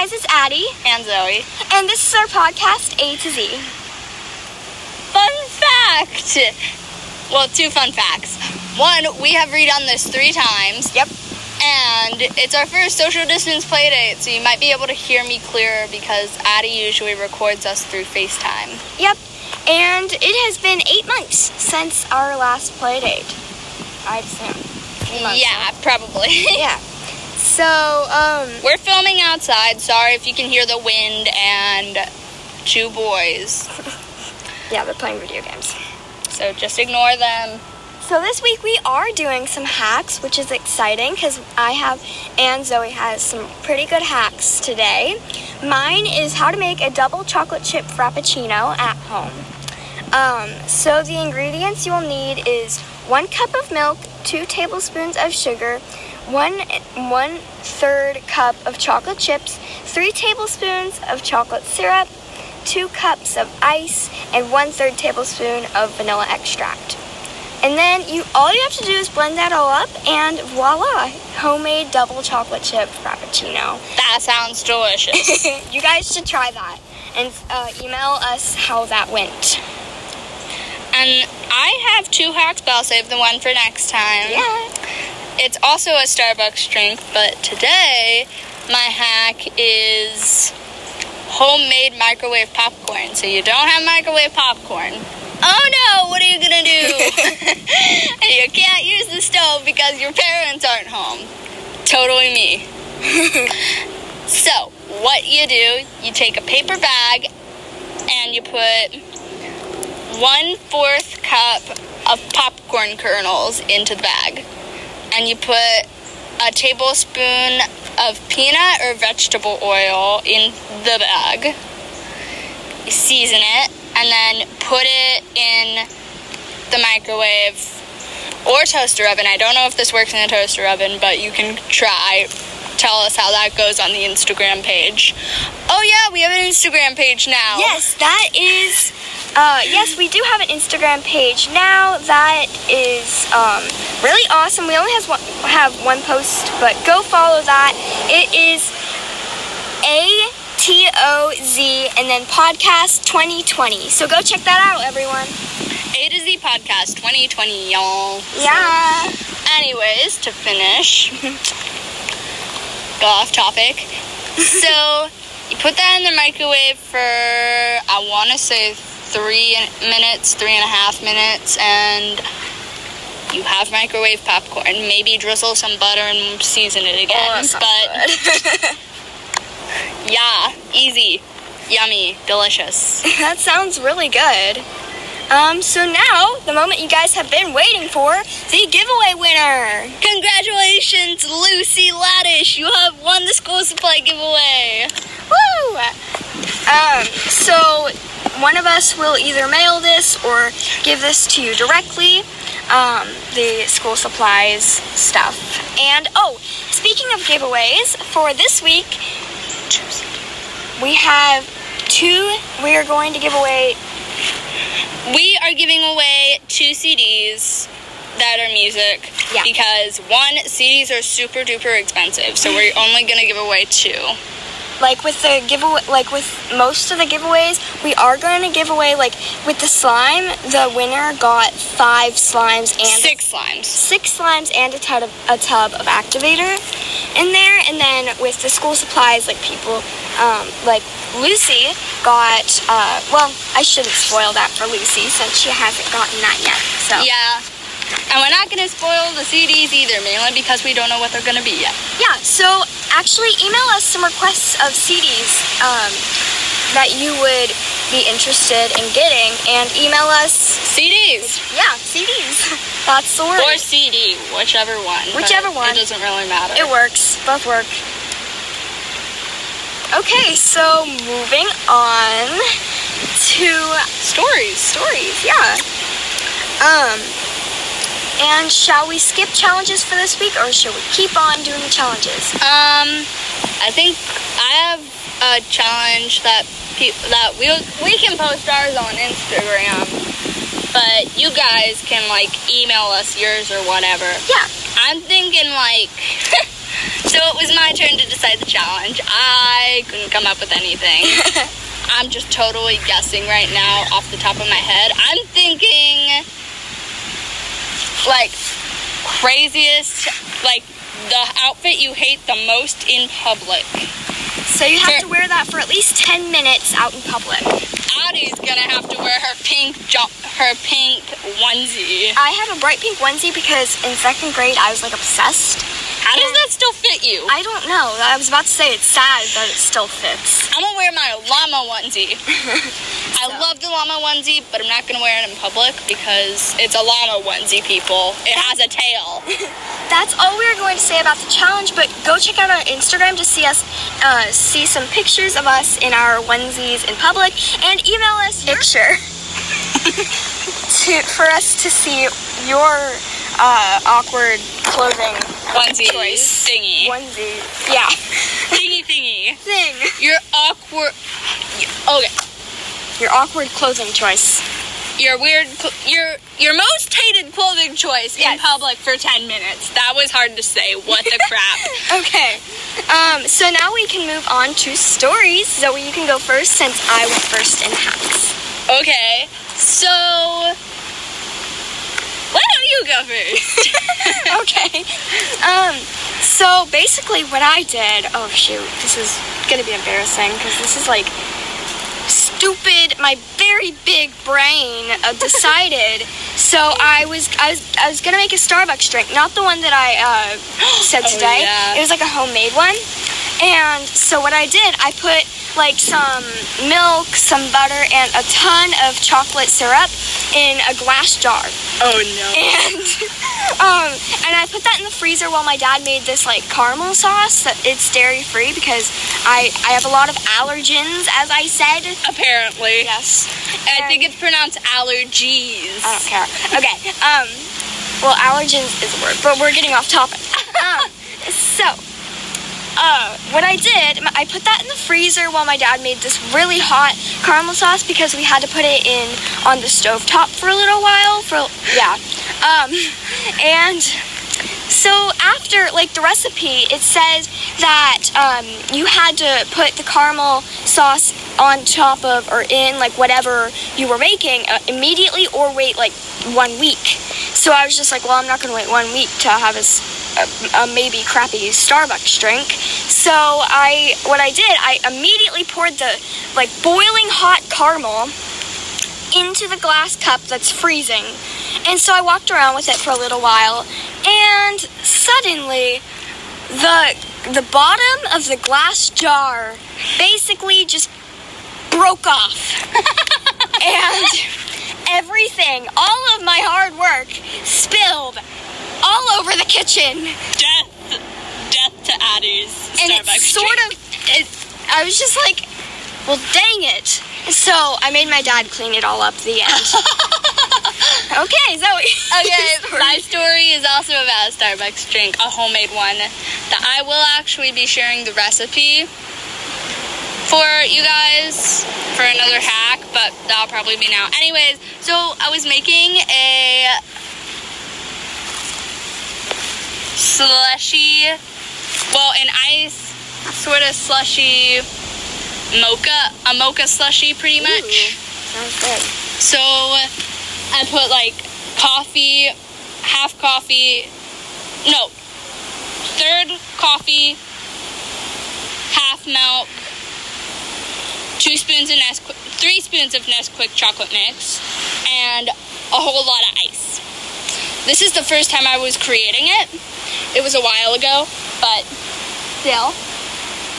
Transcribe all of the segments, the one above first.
guys, it's Addie, and Zoe. and this is our podcast, A to Z. Fun fact! Well, two fun facts. One, we have redone this three times. Yep. And it's our first social distance play date, so you might be able to hear me clearer because Addie usually records us through FaceTime. Yep. And it has been eight months since our last play date. I'd months, yeah, probably. Yeah. So, um, We're filming outside. Sorry if you can hear the wind and two boys. yeah, they're playing video games. So just ignore them. So this week we are doing some hacks, which is exciting because I have and Zoe has some pretty good hacks today. Mine is how to make a double chocolate chip frappuccino at home. Um, so the ingredients you will need is one cup of milk, two tablespoons of sugar, one one third cup of chocolate chips, three tablespoons of chocolate syrup, two cups of ice, and one third tablespoon of vanilla extract. And then you all you have to do is blend that all up and voila, homemade double chocolate chip frappuccino. That sounds delicious. you guys should try that and uh, email us how that went. and I have two hacks, but I'll save the one for next time. Yeah. It's also a Starbucks drink, but today my hack is homemade microwave popcorn. So you don't have microwave popcorn. Oh no, what are you gonna do? you can't use the stove because your parents aren't home. Totally me. so, what you do, you take a paper bag and you put one fourth cup of popcorn kernels into the bag and you put a tablespoon of peanut or vegetable oil in the bag. You season it and then put it in the microwave or toaster oven. I don't know if this works in a toaster oven, but you can try. Tell us how that goes on the Instagram page. Oh, yeah, we have an Instagram page now. Yes, that is. Uh, yes, we do have an Instagram page now. That is um, really awesome. We only has one, have one post, but go follow that. It is A T O Z and then podcast 2020. So go check that out, everyone. A to Z Podcast 2020, y'all. Yeah. Anyways, to finish, go off topic. so, you put that in the microwave for, I want to say, three minutes, three and a half minutes, and you have microwave popcorn. Maybe drizzle some butter and season it again. but, yeah, easy, yummy, delicious. that sounds really good. Um, so now, the moment you guys have been waiting for, the giveaway winner. Congratulations, Lucy Laddish! You have won the school supply giveaway. Woo! Um, so one of us will either mail this or give this to you directly. Um, the school supplies stuff. And oh, speaking of giveaways, for this week, we have two. We are going to give away. We are giving away two CDs that are music Yeah. because one CDs are super duper expensive, so we're only gonna give away two. Like with the giveaway, like with most of the giveaways, we are going to give away. Like with the slime, the winner got five slimes and Six slimes. six slimes and a tub of, a tub of activator in there and then with the school supplies like people um, like lucy got uh, well i shouldn't spoil that for lucy since she hasn't gotten that yet so Yeah. And we're not gonna spoil the CDs either, mainly because we don't know what they're gonna be yet. yeah so actually email us some requests of cds um, that you would be interested in getting and email us CDs yeah cds that's the word or CD, whichever one. Whichever one. It doesn't really matter. It works. Both work. Okay, so moving on to Stories. stories. Yeah. Um. And shall we skip challenges for this week, or shall we keep on doing the challenges? Um, I think I have a challenge that pe- that we we can post ours on Instagram, but you guys can like email us yours or whatever. Yeah. I'm thinking like, so it was my turn to decide the challenge. I couldn't come up with anything. I'm just totally guessing right now off the top of my head. I'm thinking like craziest, like the outfit you hate the most in public. So you have to wear that for at least 10 minutes out in public. Addie's gonna have to wear her pink jo- her pink onesie. I have a bright pink onesie because in second grade I was like obsessed. How does that still fit you? I don't know. I was about to say it's sad that it still fits. I'm gonna wear my llama onesie. I love the llama onesie, but I'm not gonna wear it in public because it's a llama onesie, people. It has a tail. That's all we were going to say about the challenge, but go check out our Instagram to see us, uh, see some pictures of us in our onesies in public, and email us your picture to, for us to see your uh, awkward clothing Onesie choice. thingy. Onesie. Yeah. Thingy thingy. Thing. Your awkward. Okay. Your awkward clothing choice. Your weird. Your your most hated clothing choice in public for ten minutes. That was hard to say. What the crap? Okay. Um, so now we can move on to stories. Zoe, you can go first since I was first in hacks. Okay. So. Why don't you go first? okay. So basically, what I did. Oh shoot, this is gonna be embarrassing because this is like stupid. My very big brain uh, decided. so I was I was I was gonna make a Starbucks drink, not the one that I uh, said Oh, today. yeah. It was like a homemade one. And so what I did, I put like some milk, some butter, and a ton of chocolate syrup in a glass jar oh no. and um, and I put that in the freezer while my dad made this like caramel sauce. That it's dairy free because I I have a lot of allergens, as I said. Apparently. Yes, I think it's pronounced allergies. I don't care. Okay. Um, well, allergens is a word, but we're getting off topic. Uh, what I did, I put that in the freezer while my dad made this really hot caramel sauce because we had to put it in on the stove top for a little while. For yeah, um, and so after like the recipe, it says that um, you had to put the caramel sauce on top of or in like whatever you were making uh, immediately or wait like one week. So I was just like, well, I'm not gonna wait one week to have a, s- a- maybe crappy Starbucks drink. So I, what I did, I immediately poured the like boiling hot caramel into the glass cup that's freezing. And so I walked around with it for a little while, and suddenly the the bottom of the glass jar basically just broke off. and everything, all of my hard work spilled all over the kitchen. Death. Death to Addie's And Starbucks it's sort drink. of it, I was just like, well dang it. So I made my dad clean it all up at the end. okay, Zoe. Okay, my story is also about a Starbucks drink, a homemade one that I will actually be sharing the recipe for you guys for another hack, but that'll probably be now. Anyways, so I was making a slushy, well, an ice sort of slushy mocha, a mocha slushy pretty much. Sounds good. So I put like coffee, half coffee, no, third coffee, half milk, two spoons of Nesquik, three spoons of Nesquik chocolate mix, and a whole lot of ice. This is the first time I was creating it. It was a while ago, but still.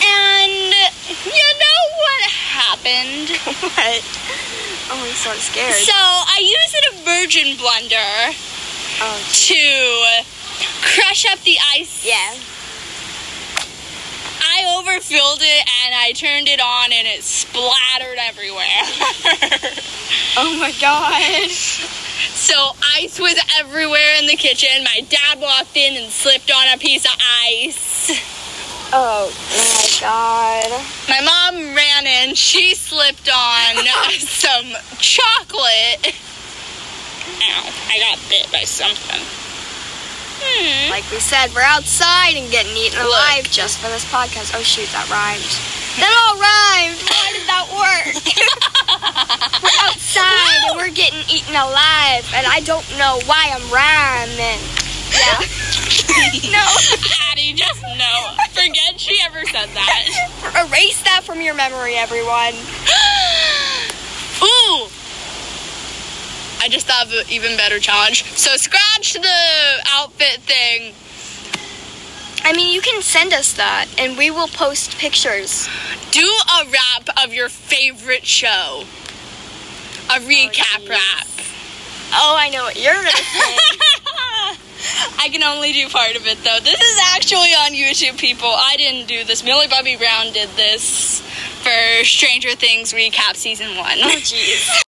And you know what happened? what? Oh, I'm so scared. So I used an immersion blender oh, to crush up the ice. yeah. I overfilled it and I turned it on and it splattered everywhere. Oh my god. so ice was everywhere in the kitchen. My dad walked in and slipped on a piece of ice. Oh my god. My mom ran in, she slipped on some chocolate. Ow, I got bit by something. Hmm. Like we said, we're outside and getting eaten Look. alive just for this podcast. Oh shoot, that rhymed. That all rhymed. Why did that work? we're outside and we're getting eaten alive, and I don't know why I'm rhyming. Yeah. no. Addie, just no. Forget she ever said that. Erase that from your memory, everyone. Ooh! I just thought of an even better challenge. So scratch the outfit thing. I mean, you can send us that, and we will post pictures. Do a rap of your favorite show. A oh, recap geez. rap. Oh, I know what you're gonna say. I can only do part of it though. This is actually on YouTube, people. I didn't do this. Millie Bobby Brown did this for Stranger Things recap season one. oh, jeez.